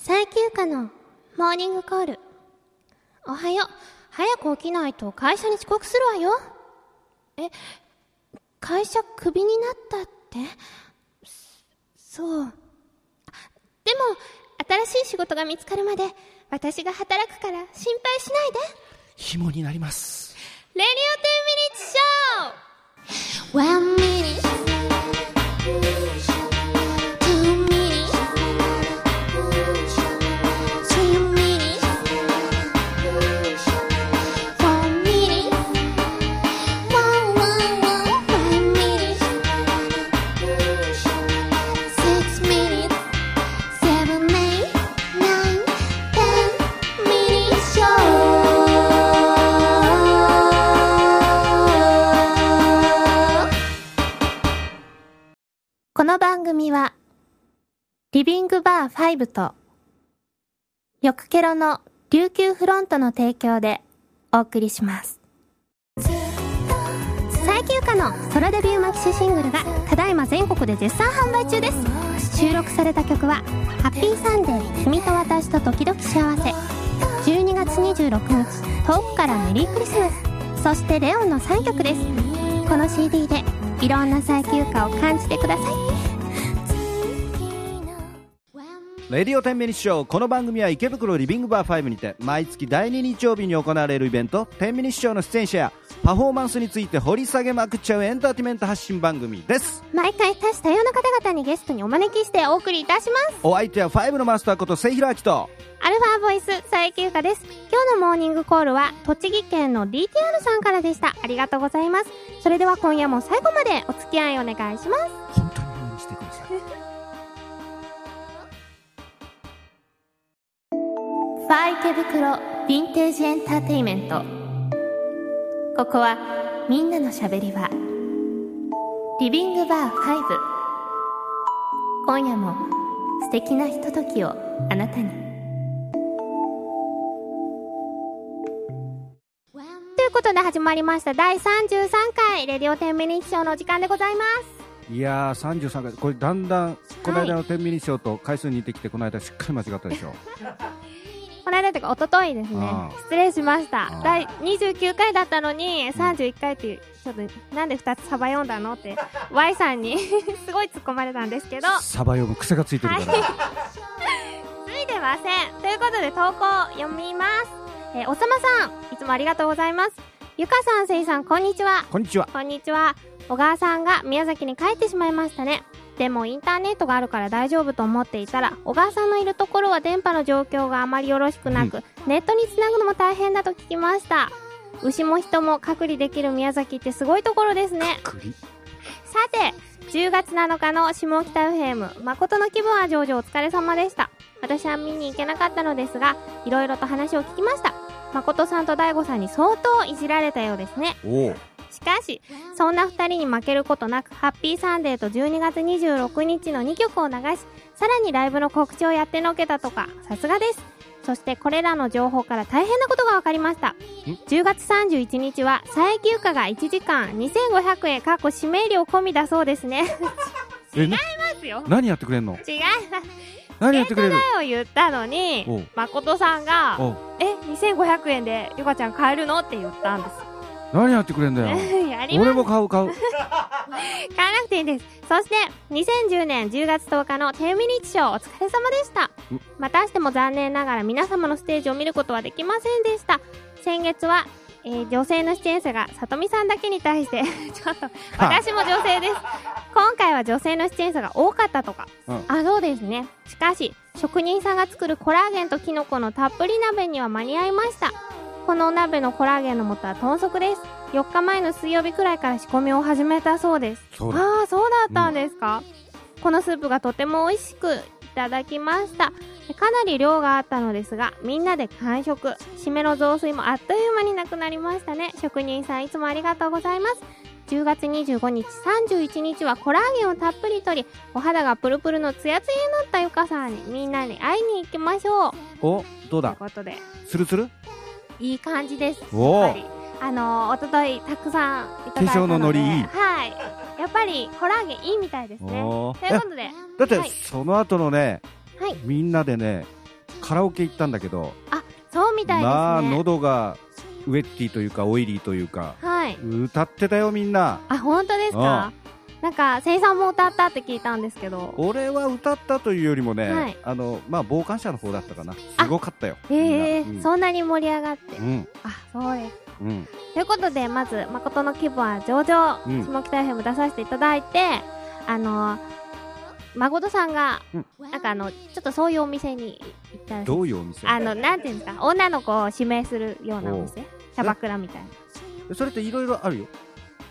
最休暇のモーニングコール。おはよう。早く起きないと会社に遅刻するわよ。え、会社クビになったって？そう。でも、新しい仕事が見つかるまで私が働くから心配しないで。紐になります。レディオ10ミニッツショー One minute Two 組は、リビングバー5と、よくケロの琉球フロントの提供でお送りします。最休暇のソロデビューマキシシングルがただいま全国で絶賛販売中です。収録された曲は、ハッピーサンデー君と私と時々幸せ。12月26日、遠くからメリークリスマス。そしてレオンの3曲です。この CD でいろんな最休暇を感じてください。レディオ10ミニッショーこの番組は池袋リビングバー5にて毎月第2日曜日に行われるイベント10ミニッショーの出演者やパフォーマンスについて掘り下げまくっちゃうエンターテインメント発信番組です毎回多種多様な方々にゲストにお招きしてお送りいたします。お相手は5のマスターこと末広明とアルファボイス最休暇です。今日のモーニングコールは栃木県の DTR さんからでした。ありがとうございます。それでは今夜も最後までお付き合いお願いします。ファー池袋ヴィンテージエンターテイメント。ここはみんなのしゃべり場リビングバー5今夜も素敵なひとときをあなたに。ということで始まりました。第33回レディオ10ミニッショーのお時間でございます。いやー33回。これだんだんこの間の10ミニッショーと回数似てきてこの間しっかり間違ったでしょこの間とか一昨日ですね失礼しました。第29回だったのに31回っていうちょっとなんで2つサバ読んだのって Y さんに すごい突っ込まれたんですけど。サバ読む癖がついてるから、つい。てません。ということで投稿読みます。えーおさまさんいつもありがとうございます。ゆかさんせいさんこんにちは。こんにちは。こんにちは。小川さんが宮崎に帰ってしまいましたねでもインターネットがあるから大丈夫と思っていたら小川さんのいるところは電波の状況があまりよろしくなく、ネットにつなぐのも大変だと聞きました。牛も人も隔離できる宮崎ってすごいところですね。栗さて10月7日の下北 FM 誠の気分は上々お疲れ様でした。私は見に行けなかったのですがいろいろと話を聞きました。誠さんと大悟さんに相当いじられたようですねしかしそんな2人に負けることなくハッピーサンデーと12月26日の2曲を流しさらにライブの告知をやってのけたとか。さすがです。そしてこれらの情報から大変なことが分かりました。10月31日は最休暇が1時間2500円かっこ指名料込みだそうですね。えなますよ。何やってくれんの？違います。何やってくれる？を言ったのに誠さんがおう「え2500円でゆかちゃん買えるの?」って言ったんです何やってくれんだよ やります俺も買う買う 買わなくていいです。そして、2010年10月10日の10ミニッチショーお疲れ様でしたうん。またしても残念ながら皆様のステージを見ることはできませんでした。先月は、えー女性の出演者がさとみさんだけに対して、ちょっと、私も女性です。今回は女性の出演者が多かったとか。うんあ、そうですね。しかし、職人さんが作るコラーゲンとキノコのたっぷり鍋には間に合いました。このお鍋のコラーゲンの素は豚足です。4日前の水曜日くらいから仕込みを始めたそうです。ああ、そうだったんですか、このスープがとても美味しくいただきました。かなり量があったのですが、みんなで完食。締めの雑炊もあっという間になくなりましたね。職人さんいつもありがとうございます。10月25日、31日はコラーゲンをたっぷりとり、お肌がプルプルのツヤツヤになったゆかさんにみんなに会いに行きましょう。おどうというだことで、スルスル？いい感じです。お。あのー、おとといたくさんいただいたので。化粧のはい。やっぱりコラーゲンいいみたいですね。ということで、だってはいその後のねはい。みんなでねカラオケ行ったんだけどそうみたいですね。まあ喉がウェッティというかオイリーというかはい。歌ってたよみんなあ、本当ですか？なんか、生産も歌ったって聞いたんですけど。俺は歌ったというよりもね、はい。あのまあ傍観者の方だったかな。あ。すごかったよ。へえみんな。そんなに盛り上がって。うん。あ、そうです。うん。うんということで、まず、誠の気分は上々、うん。下北 FM 出させていただいて、あの、誠さんが、うん。なんかあの、ちょっとそういうお店に行ったらしい。どういうお店？あの、なんていうんですか、女の子を指名するようなお店？キャバクラみたいな。それっていろいろあるよ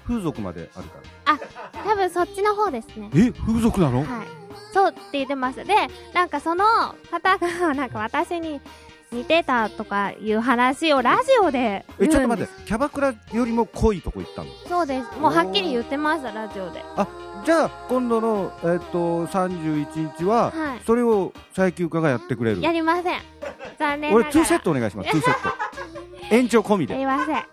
風俗まであるから多分そっちの方ですね。え風俗なの、はい。そうって言ってます。で、なんかその方が、なんか私に似てたとかいう話をラジオで。えちょっと待ってキャバクラよりも濃いとこ行ったの？そうです。もうはっきり言ってました、ラジオで。じゃあ今度の、えっと31日は、はいそれを佐伯ゆかがやってくれる？やりません。残念ながら。俺2セットお願いします2セット 延長込みでやりません。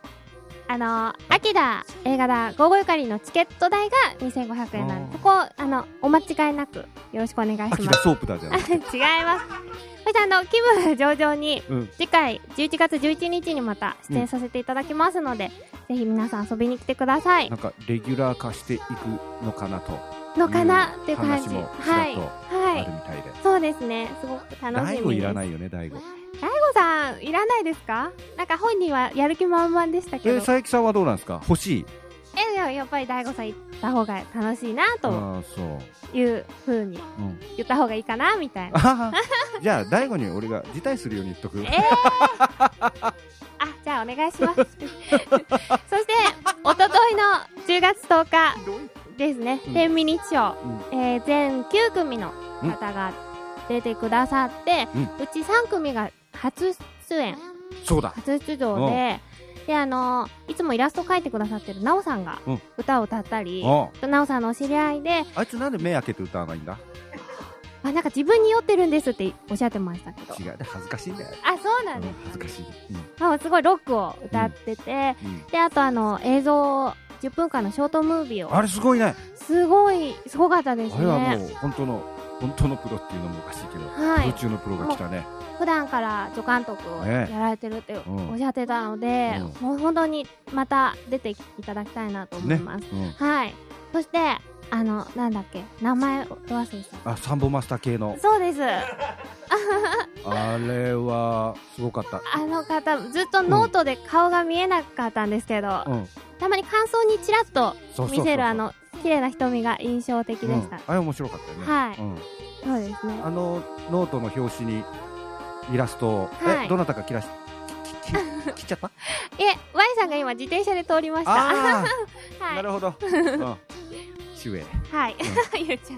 あのー、秋田映画だ、午後ゆかりのチケット代が2500円なんで、あーそこ、あの、お間違いなくよろしくお願いします。秋田ソープだじゃん 違います。そしてあの、気分上々に、うん次回11月11日にまた出演させていただきますので、ぜひ皆さん遊びに来てくださいなん。かレギュラー化していくのかなとのかなっていう感じ。はい。はいある。みたいで、そうですね。すごく楽しみ大でいらないよね大悟。大悟さん、いらないですか？なんか本人はやる気満々でしたけど。え佐伯さんはどうなんですか？欲しい。え、いや、やっぱり大悟さん行った方が楽しいな。あとあそう、いう風にうん、言った方がいいかなみたいな。あははじゃあ大悟に俺が辞退するように言っとく。えー、あ、じゃあお願いします。そして、おとといの10月10日ですね、うん。天秤日賞、うん。えー全9組の方が出てくださって、ううち3組が初出演、そうだ。初出場で、で、あのーいつもイラスト描いてくださってるなおさんがうん。歌を歌ったり、おうなおさんのお知り合いで、あいつなんで目開けて歌わないんだ？あ、なんか自分に酔ってるんですっておっしゃってましたけど。違う。恥ずかしいんだよ、あ、そうなうんん、です。恥ずかしい、あすごいロックを歌ってて、うん。うん。で、あとあの、映像、10分間のショートムービーを。あれすごいねすごい、すごかったですあれはもね。う本当の本当のプロっていうのもおかしいけど、はいプロ中のプロが来たね普段から助監督をねやられてるってうんおっしゃってたので、うもう本当にまた出ていただきたいなと思います。うん、はい。そして、あの、なんだっけ、名前、ど忘れした。あサンボマスター系の。そうです。あれはすごかった。あの方、ずっとノートで顔が見えなかったんですけど、うん。たまに感想にちらっと見せるあの、綺麗な瞳が印象的でした。うん、あれ面白かったよね。はい。うん、そうですね。あのノートの表紙にイラストを、はい。えどなたか切らし 切っちゃった？え、ワイさんが今自転車で通りました。あ はあ、い。なるほど、うん、はい。言っちゃ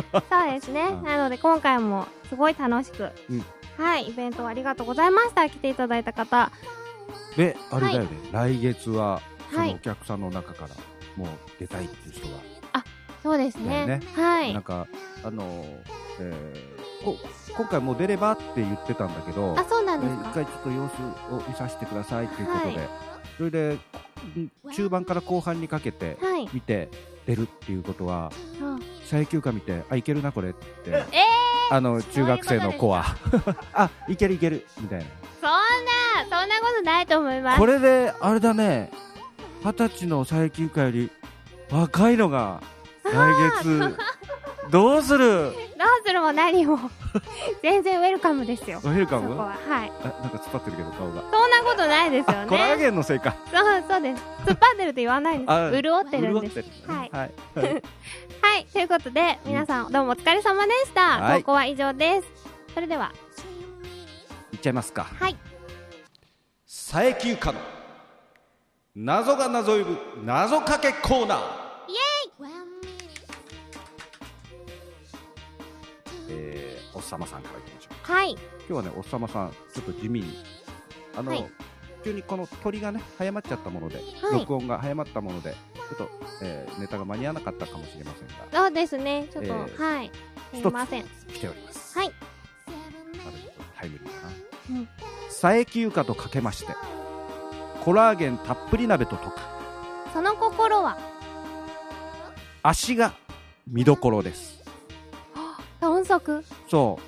った。そうですね。うんなので今回もすごい楽しく、うんはい、イベントありがとうございました。来ていただいた方。であれだよね、来月はそはいのお客さんの中からもう出たいっていう人が、そうですね。ねはいなん。かあのーえーこ今回もう出ればって言ってたんだけどあ、そうなんえですか。ー一回ちょっと様子を見させてくださいということで、はいそれでん中盤から後半にかけてはい。見て出るっていうことはうん。最休暇見てあいけるなこれって。えあの中学生の子は。あいけるいけるみたいな。そんな、そんなことないと思います。これであれだね。二十歳の最休暇より若いのが来月 どうする？どうするも何も、全然ウェルカムですよ。ウェルカム？は。はい。あなんか突っ張ってるけど顔がそんなことないですよね。コラーゲンのせいかそう、そうです。突っ張ってるって言わないんです。あ潤ってるんです。潤ってるはいはいはい。ということで、皆さんどうもお疲れ様でした。はい投稿は以上です。それでは、いっちゃいますかはい。佐伯ゆかの謎が謎呼ぶ謎かけコーナーえー、おっさまさんからいきましょうはい。今日はねおっさまさんちょっと地味にあの、はい急にこの鳥がね早まっちゃったもので、はい録音が早まったものでちょっと、えーネタが間に合わなかったかもしれませんがそうですね。ちょっと、えーはい。すいません。来ておりますはい。まだちょっとタイムリーかな、うん佐伯ゆかとかけましてコラーゲンたっぷり鍋と解くその心は、足が見どころです豚足。そ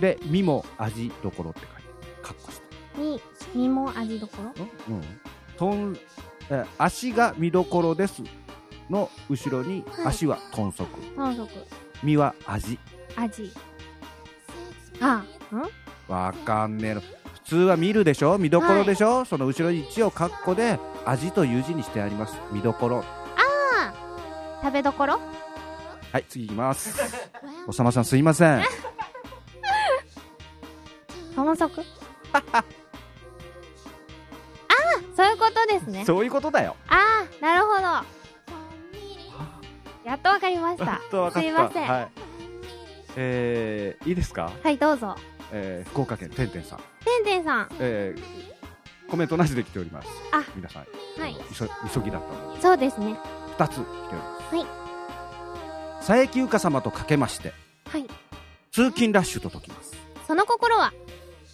で身も味どころって書いてカッコしてに、身も味どころ？うんとんえ足が見どころですの後ろにはい足は豚足。豚足、身は味。味。あ、ん？わかんねえの普通は見るでしょ？見どころでしょ、その後ろに一をカッコで味という字にしてあります。見どころ。あ食べどころ？はい次いきますおさまさんすいません 豚足 ああそういうことですね。そういうことだよああなるほど。やっとわかりました。やっとわかったすいません。ははいえー、いいですか、い、どうぞ。えー、福岡県てんてんさん、てんてんさん。えー、コメントなしで来ておりますあ皆さんはい。急急ぎだったのでそうですね。2つ来ておりますはい佐伯ゆか様とかけましてはい。通勤ラッシュと解きますその心は、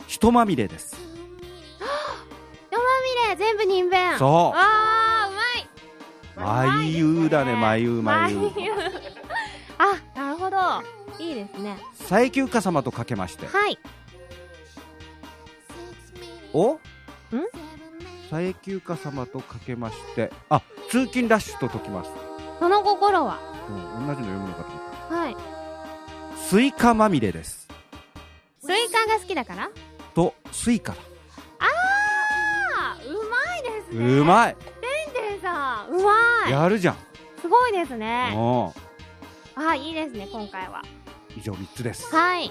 人まみれですよまみれ、全部人弁。そうああ、うまい。眉優だね眉優眉優あ、なるほど。いいですね。佐伯ゆか様とかけましてはい。お？佐伯ゆか様とかけましてあ通勤ラッシュと解きます、その心は、うん、同じの読むのかと思ったはい。スイカまみれですスイカが好きだから？とスイカだあーうまいですね。うまいてんてんさん、うまい。やるじゃんすごいですね。うんあ、いいですね、今回は。以上3つですはい。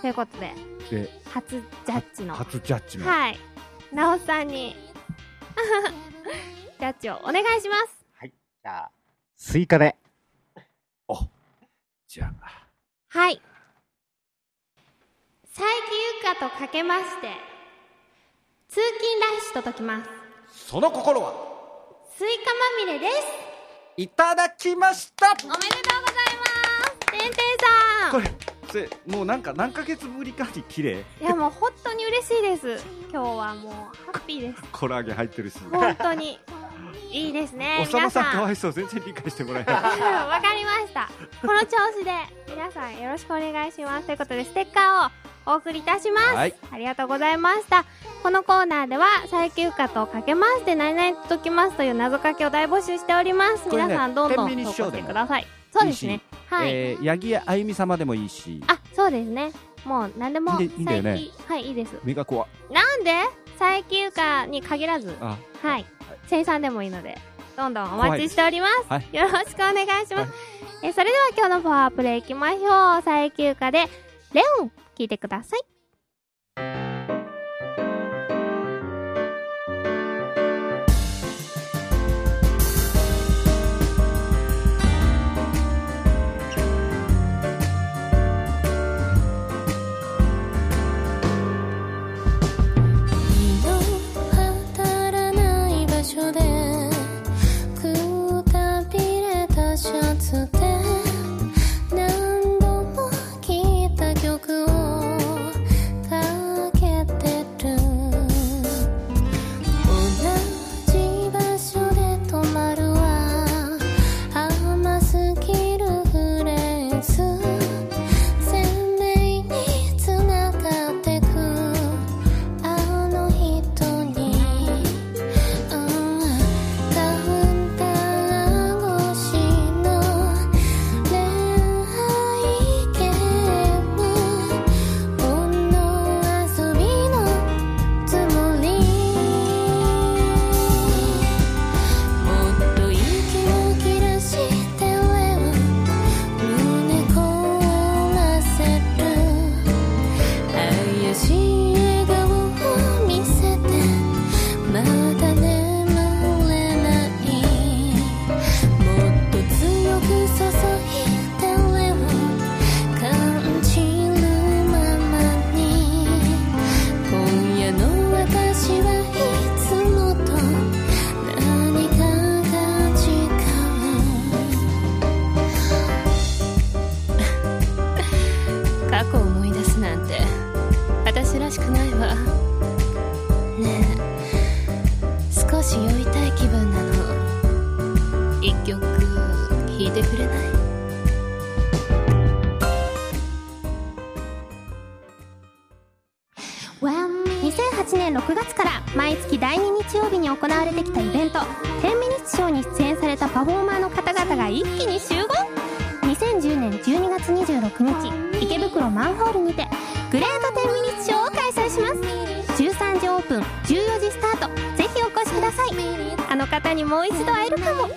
ということで、で初ジャッジの、初ジャッジの、はい。なおさんに、ジャッジをお願いします。じゃあ、スイカで。じゃあはい。佐伯ゆかとかけまして、通勤ラッシュと解きます。その心は？スイカまみれです。いただきましたおめでとうございます。てんてんさん。これそれもうなんか何ヶ月ぶりかに綺麗いやもう本当に嬉しいです。今日はもうハッピーです。コラーゲン入ってるし本当に。いいですね。おさま皆さん。かわいそう全然理解してもらえない かりました。この調子で皆さんよろしくお願いします。ということでステッカーをお送りいたします。はいありがとうございました。このコーナーでは最休暇とかけまして何々と解きますという謎かけを大募集しております。ね皆さんどんどん投稿してください。そうですね。はい。えー、八木屋あゆみ様でもいいしあ、そうですね。もう何でもいいんでいいんだよね最近はい、いいです。目が怖なんで？最休暇に限らず、あはい。生産でもいいので、どんどんお待ちしております。はいよろしくお願いします。はいえそれでは今日のパワープレイいきましょう。最休暇で、レオン、聞いてください。オープン14時スタート。ぜひお越しください。あの方にもう一度会えるかも。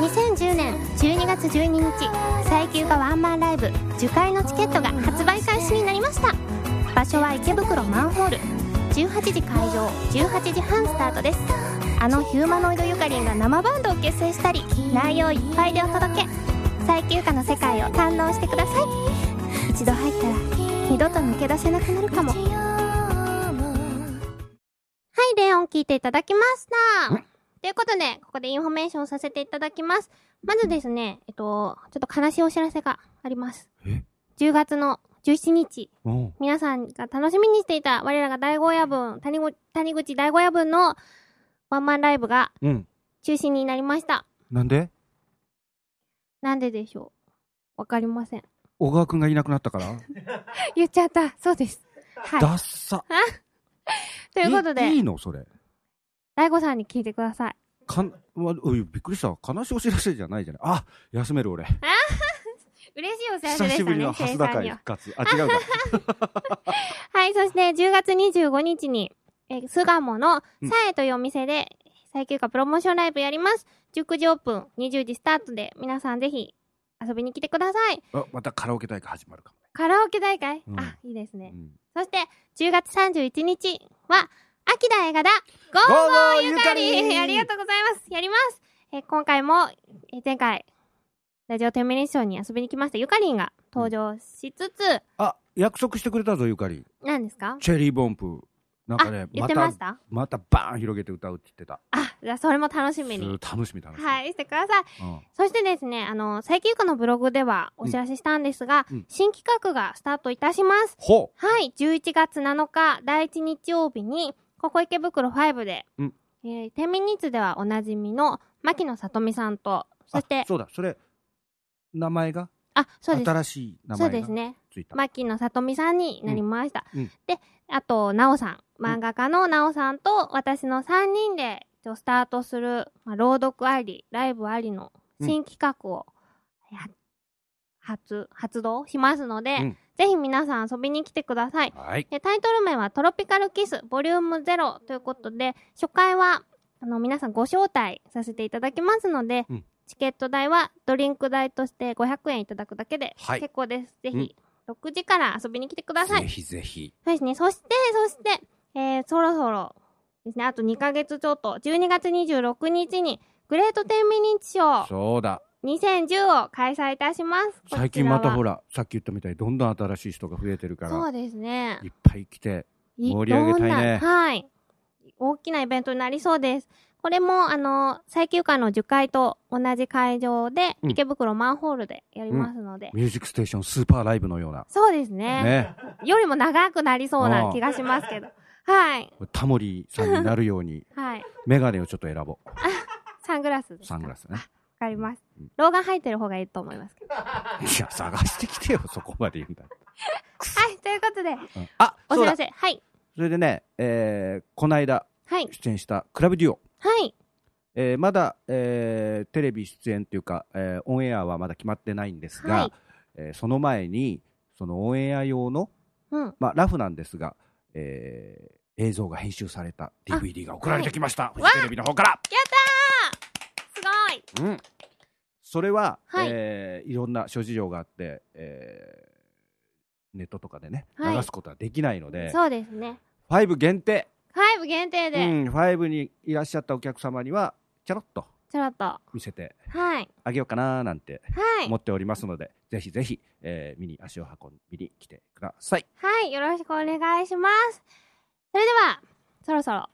2010年12月12日最休暇ワンマンライブ樹海のチケットが発売開始になりました。場所は池袋マンホール。18時会場18時半スタートです。あのヒューマノイドゆかりんが生バンドを結成したり内容いっぱいでお届け。最休暇の世界を堪能してください。一度入ったら二度と抜け出せなくなるかもはいレオン聞いていただきましたということで、ここでインフォメーションさせていただきます。まずですね、えっと、ちょっと悲しいお知らせがあります。え？10月の17日、うん皆さんが楽しみにしていた我らが大五夜分、谷口谷口大五夜分のワンマンライブがうん中止になりました。なんで？なんででしょうわかりません。小川くんがいなくなったから。言っちゃった。そうです。はい。ダッサ。ということで。いいい、の？それ。大悟さんに聞いてください。かんわおいびっくりした。悲しいお知らせじゃないじゃない。あ休める俺。嬉しいお知らせでしたね。久しぶりの蓮田生産には。会復活。あ違うか。はい、そして10月25日に、えー巣鴨のうん。さえというお店で、最休暇プロモーションライブやります。19時オープン、20時スタートで、皆さんぜひ遊びに来てください。あまたカラオケ大会始まるかカラオケ大会、うん。あ、いいですね。もうん。そして、10月31日は、秋田映画だ。ゴーゴーゆかりりありがとうございます。やります。えー今回も、えー前回、ラジオテンミニショーに遊びに来ましたゆかりんが登場しつつ、あ約束してくれたぞゆかり何ですか？チェリーボンプなんかねあ、言ってました？またバーン広げて歌うって言ってたあ、じゃあそれも楽しみに。楽しみ楽しみはい、してください。うんそしてですね、あの、最休暇のブログではお知らせしたんですが、うん新企画がスタートいたします。ほはい、11月7日、第1日曜日に、ここ池袋5で、うんえー、天秤日ではおなじみの牧野さとみさんと、うそしてあ、そうだそれ名前が？あ、そうです。新しい名そう前がですね。牧野さとみさんになりました。うんうんで、あと、なおさん。漫画家のなおさんと私の3人で、ちょスタートする、まあ、朗読あり、ライブありの新企画を、や発、発動しますので、うんぜひ皆さん遊びに来てください。はいでタイトル名はトロピカルキスボリューム0ということで、初回は、あの、皆さんご招待させていただきますので、うんチケット代はドリンク代として500円いただくだけではい結構です。ぜひ、6時から遊びに来てください。ぜひぜひそうですね。そして、そして、えー、そろそろですね、あと2ヶ月ちょっと、12月26日に、グレート10ミニッツショーそうだ2010を開催いたします。最近またほら。らさっき言ったみたいにどんどん新しい人が増えてるからそうですね。いっぱい来てい盛り上げたいねはい。大きなイベントになりそうです。これも、あの、最休暇の樹海と同じ会場で、うん池袋マンホールでやりますので、ミュージックステーションスーパーライブのようなそうですねねよりも長くなりそうな気がしますけど。はい。タモリさんになるようにはい。メガネをちょっと選ぼう サングラスですか？サングラスねわかりますうん。老眼入ってる方がいいと思いますけど。いや探してきてよそこまで言うんだはい。ということで、うんあお知らせ。はい。それでねえーこの間はい。出演したクラブデュオはい。えーまだ、えーテレビ出演というか、えーオンエアはまだ決まってないんですが、はい。えーその前にそのオンエア用の、うん。まあ、ラフなんですが、えー映像が編集された DVD が送られてきました、フはい。ジテレビの方から、すごい。うん、それは、はい。いえーいろんな諸事情があって、えーネットとかでねはい。流すことはできないので、そうですね。5限定、5限定で、うん、5にいらっしゃったお客様にはちょろっとちょろっと。見せてはい。あげようかななんてはい思。っておりますので、ぜひぜひ、えー見に足を運びに来てください。はい。よろしくお願いします。それでは、そろそろ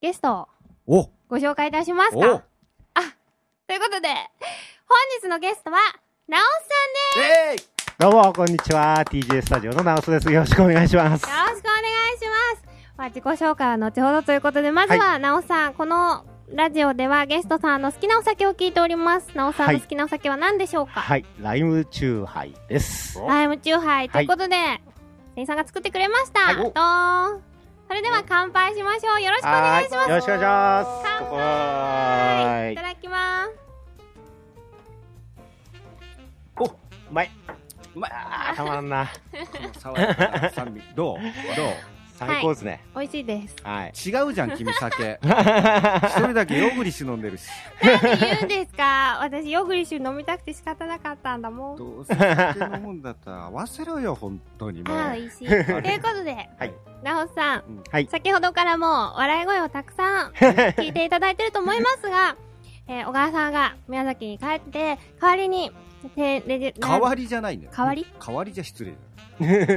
ゲストをおご紹介いたしますおか。あ、ということで、本日のゲストは、なおさんえいどうも、こんにちは。TJ スタジオの直人です。よろしくお願いしますです。。よろしくお願いします。まあ、自己紹介は後ほどということで、まずは、なおさん、このラジオではゲストさんの好きなお酒を聞いております。なおさんはいの好きなお酒は何でしょうか、はい、ライムチューハイです。ライムチューハイということで、店員さんが作ってくれました。はいどーんそれでは乾杯しましょう。よろしくお願いします。よろしくお願いします。乾杯いたはだきます。お、うまい。うまいたまらんな。爽やかな酸味どう？どう？最高ですね。美味しいです。はい。違うじゃん君酒 一人だけヨーグリッシュ飲んでるし何言うんですか？私、ヨーグリッシュ飲みたくて仕方なかったんだもん。どうせ酒飲むんだったら合わせろよ本当にもうああ、美味しい。ということで、はい。なおさん、はい。先ほどからも笑い声をたくさん 聞いていただいてると思いますが、えー小川さんが宮崎に帰って、代わりに、てレジ代わりじゃないんだよ代わり？代わりじゃ失礼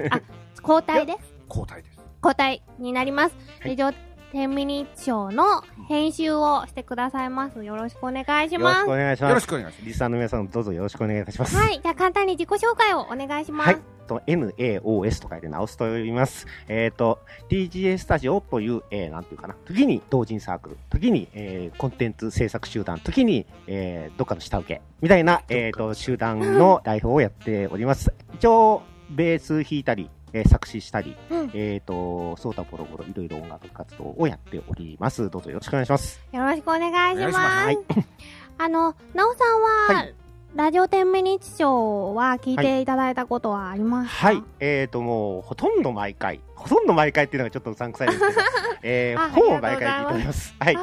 だ交代です。交代です交代になります。はいレジオ10ミニッショーの編集をしてくださいます。よろしくお願いしよろします。くお願いしよろます。しくお願いしますリスナーの皆さんどうぞよろしくお願いいたします。はい。じゃあ簡単に自己紹介をお願いします。はい。と NAOS と書いて直すと読みます。えっ、と、TGA スタジオという、えー、なんていうかな、時に同人サークル、時に、えー、コンテンツ制作集団、時に、えー、どっかの下請け、みたいな、えっ、と、集団の代表をやっております。一応、ベース弾いたり、えー作詞したり、うんえっ、と、ソータポロポロ、いろいろ音楽活動をやっております。どうぞよろしくお願いします。よろしくお願いします。はい あの、なおさんは、はいラジオ10ミニッショーは聞いていただいたことはありますか？はい。えっ、と、もう、ほとんど毎回、ほとんど毎回っていうのがちょっとうさんくさいですけど、えー、あほぼ毎回聞いております。はい。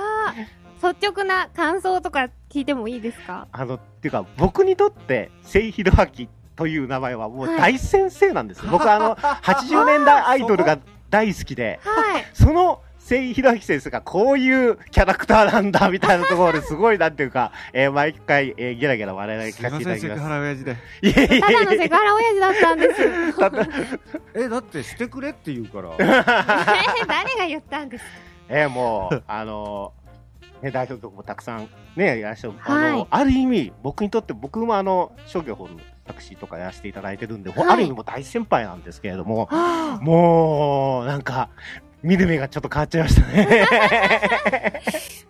率直な感想とか聞いてもいいですか？あの、っていうか、僕にとって、セイヒロアキという名前はもう大先生なんです。僕はあの、80年代アイドルが大好きで、はい。その、セイヒロアキ先生がこういうキャラクターなんだみたいなところですごいなんていうか、えー毎回、えー、ギラギラ笑いながらす聞かせいませんセクていただきます。ハラ親父でいやいやいただのやセクハラ親父だったんです。えだってしてくれって言うからえー誰が言ったんですか？えーもう、あのーね、代表曲もたくさんね、やらして、あはいの、ある意味、僕にとって、僕もあの、商業法の作詞とかやらせていただいてるんで、はいある意味もう大先輩なんですけれども、はもう、なんか、見る目がちょっと変わっちゃいましたね。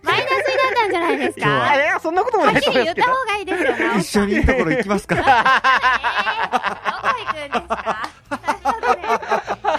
マイナスになったんじゃないですか？あはれそんなこともないっきり言ったと思いますけど。方がいいですよ、一。緒にいいところ行きますかえーどこ行くんですかなるほどね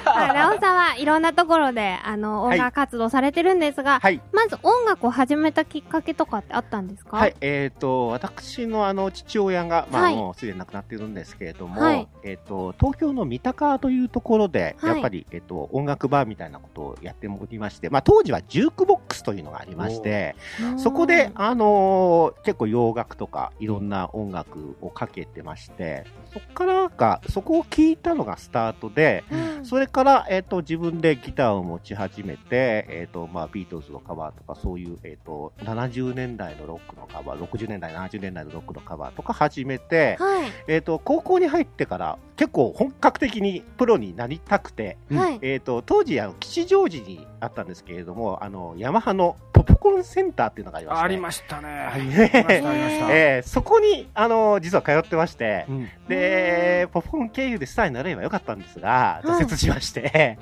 まあなおさんはいろんなところで、あの、音楽活動されてるんですが、はい。まず音楽を始めたきっかけとかってあったんですか？はい、えっ、と、私のあの、父親が、まあ、はい。もうすでに亡くなっているんですけれども、はい。えっ、と、東京の三鷹というところで、はい。やっぱり、えっ、と、音楽バーみたいなことをやっておりまして、まあ、当時はジュークボックスというのがありまして、そこで、あのー結構洋楽とかいろんな音楽をかけてまして、そこからが、そこを聞いたのがスタートで、うん。それから、えっ、と、自分でギターを持ち始めて、えっ、と、まあ、ビートルズのカバーとか、そういう、えっ、と、70年代のロックのカバー、60年代、70年代のロックのカバーとか始めて、はい。えっ、と、高校に入ってから、結構本格的にプロになりたくて、うんはい。えっ、と、当時、あの、吉祥寺にあったんですけれども、あの、ヤマハのポコーンセンターっていうのがありまして、ありましたね。あありりましたましたありました。えーそこに、あの、実は通ってまして、うん。で、ポコーン経由でスターになればよかったんですが、はい挫折しまして、へ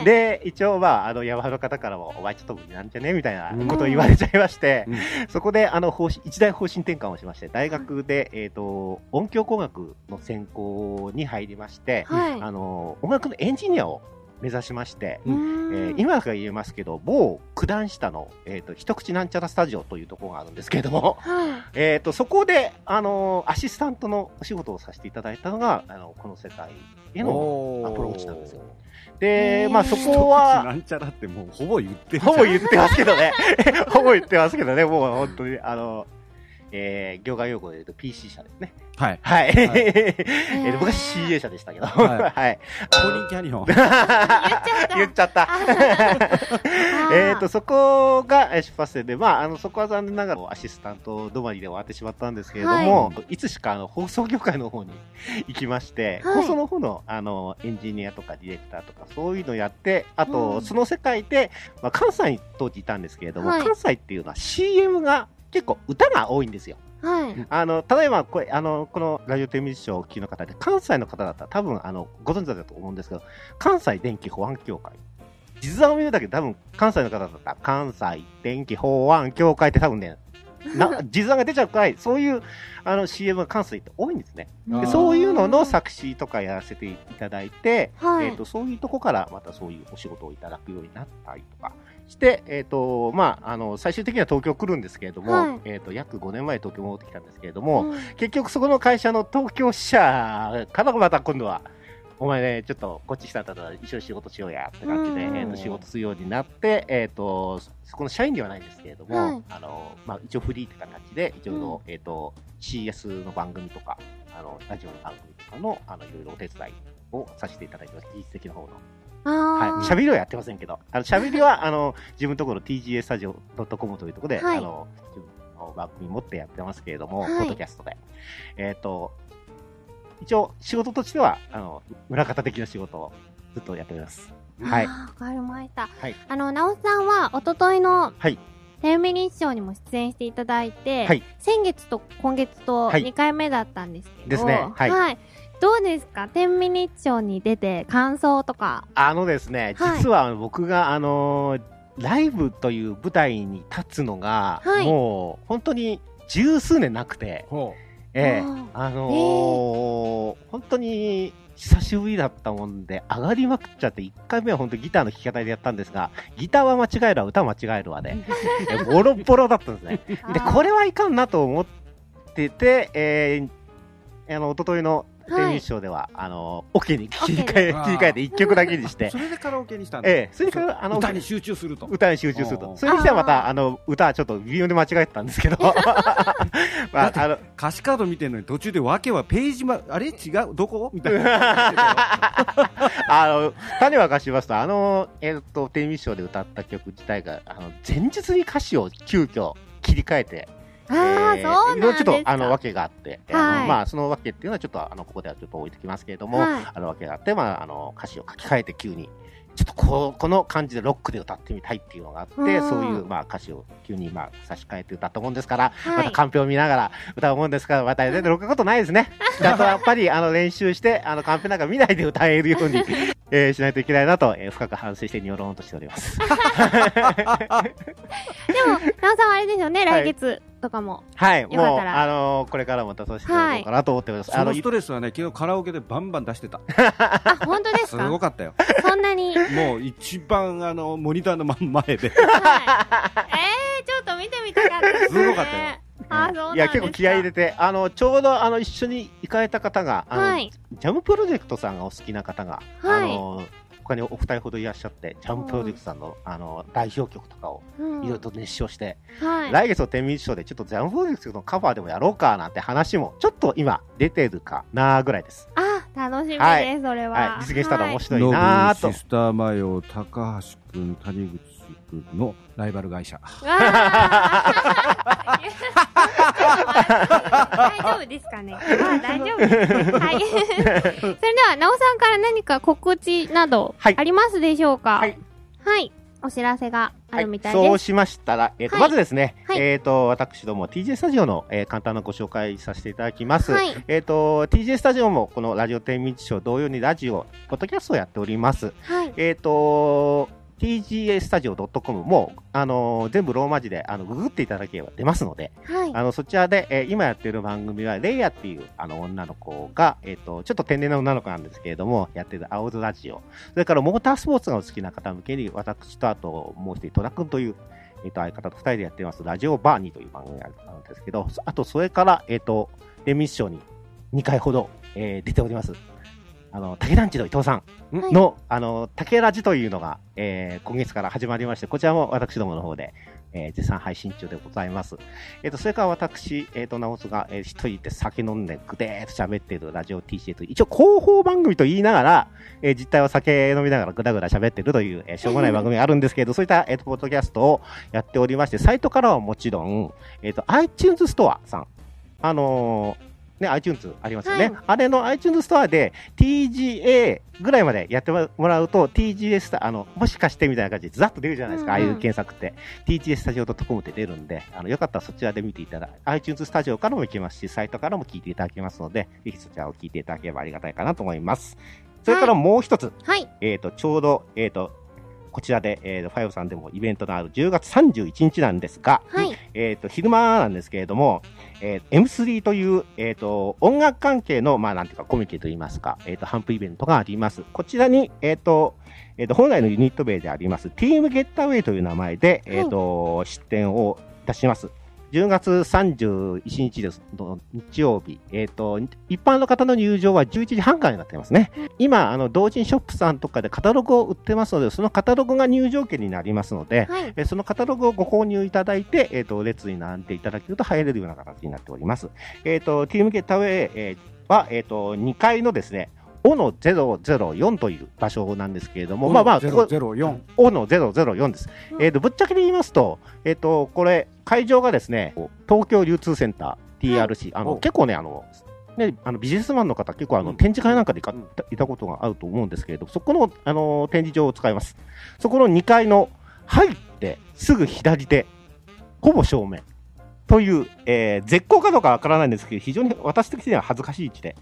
ー、で、一応、まあ、あの、ヤマハの方からも、お前ちょっと無理なんじゃね？みたいなことを言われちゃいまして、うん。そこで、あの、方針、一大方針転換をしまして、大学で、えっ、と、音響工学の専攻に入りまして、はい。あの、音楽のエンジニアを目指しまして、うえー今だから言えますけど、某九段下の、えっ、と、一口なんちゃらスタジオというところがあるんですけれども、はい。えっ、と、そこで、あのアシスタントのお仕事をさせていただいたのが、あの、この世界へのおアプローチなんですよでまあそこ一口は、なんちゃらってもうほぼ言ってほぼ言ってますけどね。ほぼ言ってますけどね。もう本当に、あの、えー、業界用語で言うと PC 社ですね。はいはい。は えー僕は CA 社でしたけど。は はい。公認キャニオン 言っちゃった。えっと、そこがえー出発点で、まあ、あの、そこは残念ながらアシスタント止まりで終わってしまったんですけれども、い、つしかあの放送業界の方に行きまして、はい放送の方のあのエンジニアとかディレクターとかそういうのやって、あと、うんその世界で、まあ、関西に当時いたんですけれども、はい関西っていうのは CM が結構歌が多いんですよ。はい。あの、例えば、これ、あの、このラジオテレビショーをお聞きの方で、関西の方だったら多分、あの、ご存知だと思うんですけど、関西電気保安協会。地図を見るだけで多分関西の方だったら関西電気法案協会って多分ね、な、地図が出ちゃうくらい、そういうあの CM が関西って多いんですね。でそういうのの作詞とかやらせていただいて、はいえっ、と、そういうとこからまたそういうお仕事をいただくようになったりとかして、えっ、と、まあ、あの、最終的には東京来るんですけれども、はい。えっ、と、約5年前東京戻ってきたんですけれども、うん。結局そこの会社の東京支社からまた今度は、お前ね、ちょっとこっち来たんだったら一緒に仕事しようやって感じで、うん。えーと仕事するようになって、えっ、と、そこの社員ではないんですけれども、はい。あの、まあ、一応フリーって形で、一応、えっ、と、CS の番組とか、あの、ラジオの番組とかの、あの、いろいろお手伝いをさせていただいてます。技術的な方の。はい。あー喋りはやってませんけど、あの、喋りは、あの、自分のところ TGA スタジオ .com というところで、はいあの、自分の番組持ってやってますけれども、はいポッドキャストで。えっ、と、一応、仕事としては、あの、裏方的な仕事をずっとやっております。はい。わかりました。はいあの、なおさんは、おとといの、はい。テンミニッショーにも出演していただいて、はい先月と今月とはい2回目だったんですけど、ですねはいどうですか？テンミニに出て感想とか。あのですね、はい。実は僕が、あのーライブという舞台に立つのが、はい。もう、本当に十数年なくて、ほええあのー本当に久しぶりだったもんで、上がりまくっちゃって、1回目は本当ギターの弾き語りでやったんですが、ギターは間違えるわ、歌は間違えるわで、えボロボロだったんですね。で、これはいかんなと思ってて、えー、あの、一昨日のテレビショーでは、あの、オケに切り替え、切り替えて1曲だけにして。うそ、れでカラオケにしたんだ。ええそれから、あの、歌に集中すると。歌に集中すると。それにしてはまた、あの、歌はちょっと微妙に間違えてたんですけど、まあ、あの、歌詞カード見てるのに途中で訳はページまあれ？違う？どこ？みたいな。あの、種を明かしますと、あの、えっ、と、テレビショーで歌った曲自体が、あの、前日に歌詞を急遽切り替えて、ああ、えーそうなんですか。ちょっと、あの、訳があって、あはいのまあ、その訳っていうのはちょっと、あの、ここではちょっと置いてきますけれども、はいあの、訳があって、まあ、あの、歌詞を書き換えて急に、ちょっとこう、この感じでロックで歌ってみたいっていうのがあって、うんそういう、まあ、歌詞を急に、まあ、差し替えて歌ったもんですから、はいまたカンペを見ながら歌うもんですから、また出てることないですね。あとはやっぱり、あの、練習して、あの、カンペなんか見ないで歌えるように、えーしないといけないなと、えー深く反省してニョローンとしております。でも、なおさんはあれですよね、はい来月とかも。はい、もう、よかったらあのーこれからも出させていただこうかなと思っております。あのそのス、トレスはね昨日カラオケでバンバン出してた あ、本当ですすかごかったよそんなに？はい。もう一番あのモニターの真ん前でえー、ちょっと見てみたかったです、ね。すごかったよあ、そうなんですか。いや、結構気合い入れて、あの、ちょうど、あの、一緒に行かれた方が、あの、はい。ジャムプロジェクトさんがお好きな方が、はいあの、他にお二人ほどいらっしゃって、ジャムプロジェクトさんの、あの、代表曲とかをうんいろいろと熱唱して、はい。来月の天秤賞でちょっとジャムプロジェクトのカバーでもやろうかなんて話も、ちょっと今出てるかなぐらいです。あ、楽しみです、はいそれは。はい、実現したら面ノ白いなぁとブ。シスターマヨ高橋君谷口君のライバル会社 大丈夫ですかね？あ大丈夫です。はい。それでは、なおさんから何か告知などはいありますでしょうか？はい。はい。お知らせがあるみたいです。そうしましたら、えっ、と、はいまずですね、はいえっ、と、私ども TJ スタジオの、えー簡単なご紹介させていただきます。はいえっ、と、TJ スタジオもこのラジオ天秤賞同様にラジオ、ポッドキャストをやっております。はい。えっ、と、TGA スタジオ .com も、あのー全部ローマ字で、あの、ググっていただければ出ますので、はい。あの、そちらで、えー今やってる番組は、レイヤっていう、あの、女の子が、えっ、と、ちょっと天然な女の子なんですけれども、やってる青ズラジオ。それから、モータースポーツがお好きな方向けに、私と、あと、もう一人、戸田くんという、えっ、と、相方と二人でやってます、ラジオバーニーという番組があるんですけど、あと、それから、えっ、と、レミッションに2回ほど、えー出ております。あの、竹団地の伊藤さんはいの、あの、竹ラジというのが、えー今月から始まりまして、こちらも私どもの方で、えー絶賛配信中でございます。えっ、と、それから私、えっ、と、直すが、えー一人で酒飲んでぐでーっと喋っているラジオ TCA という、一応広報番組と言いながら、えー実態は酒飲みながらぐだぐだ喋ってるという、えーしょうもない番組があるんですけど、そういった、えっ、と、ポッドキャストをやっておりまして、サイトからはもちろん、えっ、と、iTunes ストアさん、あのーね、iTunes ありますよね。はいあれの iTunes ストアで TGA ぐらいまでやってもらうと TGA スタあの、もしかしてみたいな感じでざっと出るじゃないですか、うんうんああいう検索って。TGA スタジオ .com って出るんで、あの、よかったらそちらで見ていただ、iTunes スタジオからも行けますし、サイトからも聞いていただけますので、ぜひそちらを聞いていただければありがたいかなと思います。それからもう一つ、はい。えっ、と、ちょうど、えっ、と、こちらで、えー、ファイブさんでもイベントのある10月31日なんですが、はい。えっ、と、昼間なんですけれども、えー M3 という、えっ、と、音楽関係の、まあ、なんていうか、コミュニティといいますか、えっ、と、ハンプイベントがあります。こちらに、えっ、と、えっ、と、本来のユニット名であります、Team Get Away という名前で、えっ、と、出展をいたします。10月31日です。の日曜日。えっ、と、一般の方の入場は11時半からになっていますね。今、あの、同人ショップさんとかでカタログを売ってますので、そのカタログが入場券になりますので、はい。えーそのカタログをご購入いただいて、えっ、と、列に並んでいただけると入れるような形になっております。えっ、と、ティームゲッタウェイ、えーは、えっ、と、2階のですね、オの004という場所なんですけれども、まあまあ、ここ、004。オの004です。うんえっ、と、ぶっちゃけで言いますと、えっ、と、これ、会場がですね、東京流通センター TRC、あの、お結構ね、あの、ね、あのビジネスマンの方、結構あの、うん展示会なんかでいたことがあると思うんですけれど、そこの、あの、展示場を使います。そこの2階の入ってすぐ左手、ほぼ正面。という、えー絶好かどうかわからないんですけど、非常に私的には恥ずかしい位置で、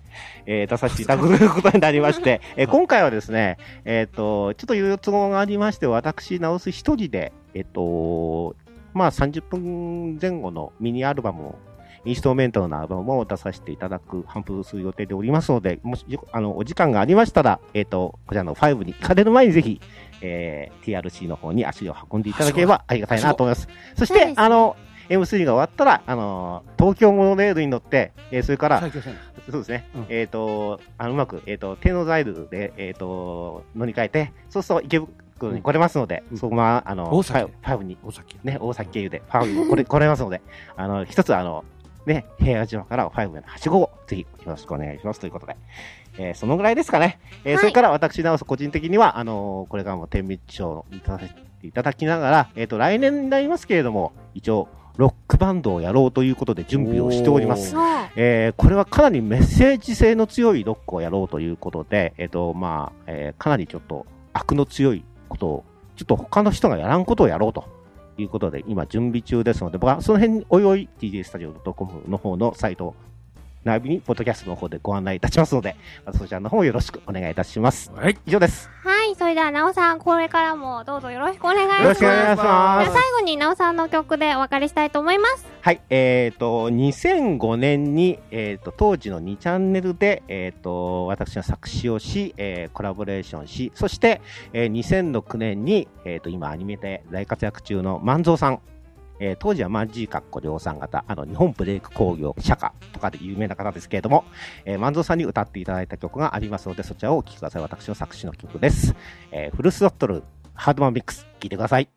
えー出させていただくことになりまして、えー今回はですね、えっ、と、ちょっという都合がありまして、私、直す一人で、えっ、と、まあ30分前後のミニアルバムを、インストルメンタルのアルバムを出させていただく、頒布する予定でおりますので、もし、あの、お時間がありましたら、えっ、と、こちらの5に行かれる前にぜひ、えー TRC の方に足を運んでいただければありがたいなと思います。そして、あの、M3 が終わったら、あの、東京モノレールに乗って、えーそれから、そうですね。うん。えっ、と、あのうまく、えっ、と、天王洲アイルで、えっ、と、乗り換えて、そうすると池袋に来れますので、うん。そこは、あの、大崎？ファイブファイブに、大崎。ね、大崎経由で、ファイブに。来れ来れますので、あの、一つ、あの、ね、平和島からファイブへのはしごを、ぜひ、よろしくお願いします。ということで、えーそのぐらいですかね。えーはい。それから私、直す個人的には、あのこれからも天秤賞に出させていただきながら、えっ、と、来年になりますけれども、一応、ロックバンドをやろうということで準備をしております。えーこれはかなりメッセージ性の強いロックをやろうということで、えっ、と、まあ、えーかなりちょっと悪の強いことを、ちょっと他の人がやらんことをやろうということで、今準備中ですので、僕はその辺においおい TJ スタジオ .com の方のサイト、並びに、ポッドキャストの方でご案内いたしますので、まずそちらの方よろしくお願いいたします。はい。以上です。はい。それでは、なおさん、これからもどうぞよろしくお願いします。よろしくお願いします。最後に、なおさんの曲でお別れしたいと思います。はい、えっ、と、2005年に、えっ、と、当時の2チャンネルで、えっ、と、私が作詞をし、えーコラボレーションし、そして、えー2006年に、えっ、と、今アニメで大活躍中の万蔵さん、えー当時はマンジーカッコ量産型、あの、日本ブレイク工業社歌とかで有名な方ですけれども、えー、万蔵さんに歌っていただいた曲がありますので、そちらをお聴きください。私の作詞の曲です。えーフルスロットル、ハードマンミックス、聴いてください。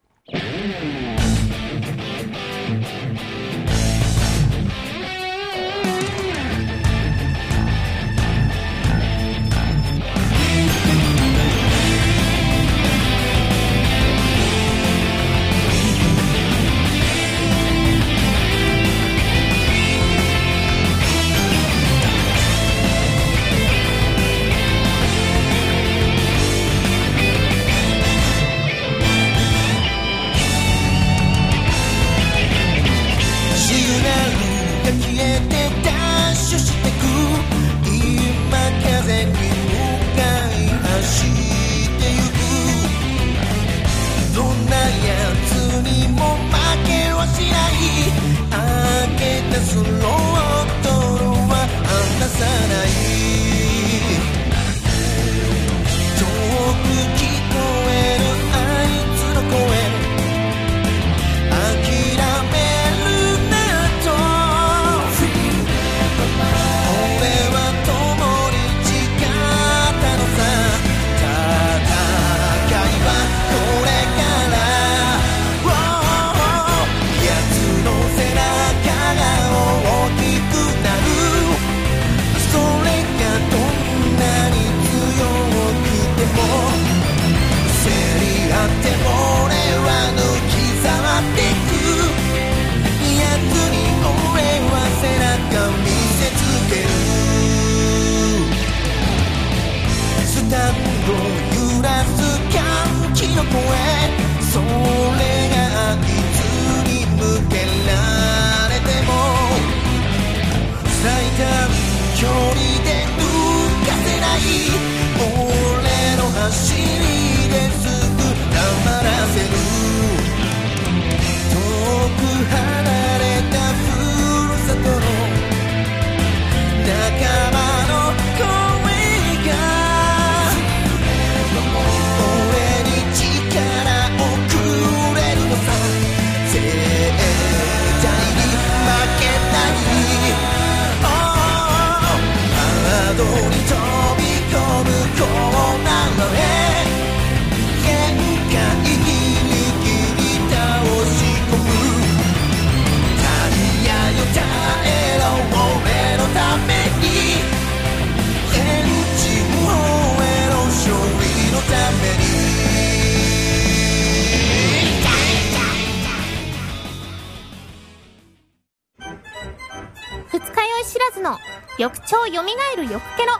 翌朝よみがえる翌ケロ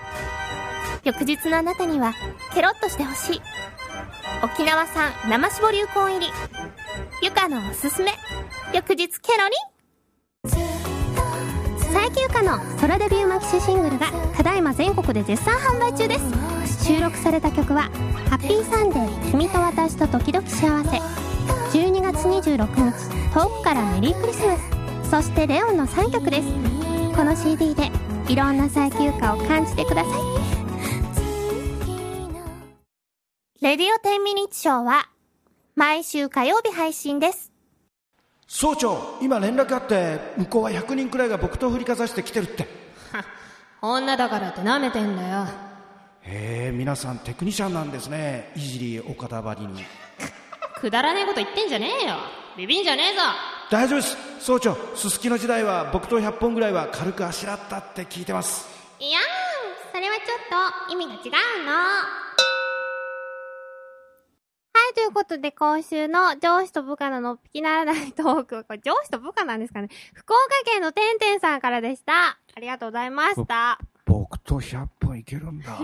翌日のあなたにはケロッとしてほしい。沖縄産生搾り流行入り。ゆかのおすすめ。翌日ケロリ。佐伯ゆかのソロデビューマキシシングルがただいま全国で絶賛販売中です。収録された曲は「ハッピーサンデー君と私と時々幸せ」12月26日遠くからメリークリスマス。そしてレオンの3曲です。この CD でいろんな最休暇を感じてくださいレディオ10ミニッツショーは毎週火曜日配信です。総長今連絡あって向こうは100人くらいが僕と振りかざして来てるって。女だからって舐めてんだよ。へえ皆さんテクニシャンなんですね。いじり岡田ばりに。くだらねえこと言ってんじゃねえよ。ビビんじゃねえぞ大丈夫です総長すすきの時代は僕と100本ぐらいは軽くあしらったって聞いてますいやんそれはちょっと意味が違うのはい、ということで今週の上司と部下ののっぴきならないトーク。これ上司と部下なんですかね福岡県のてんてんさんからでした。ありがとうございました。僕と100本いけるんだ 何？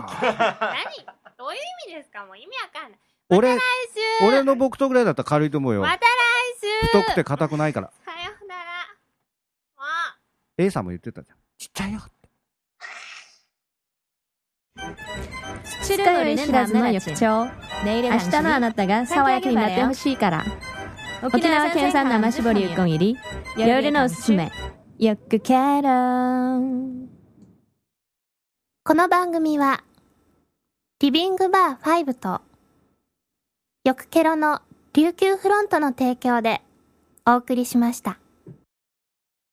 どういう意味ですか？もう意味わかんない。俺来週。俺の僕とぐらいだったら軽いと思うよ。また来週。太くて硬くないから。さようなら。もう A さんも言ってたじゃん。ちっちゃいよって。二日酔い知らずの翌朝。明日のあなたが爽やかになってほしいから。沖縄県産生搾りうこん入り。夜のおすすめ。よくケロこの番組は、リビングバー5と、よくケロの琉球フロントの提供でお送りしました。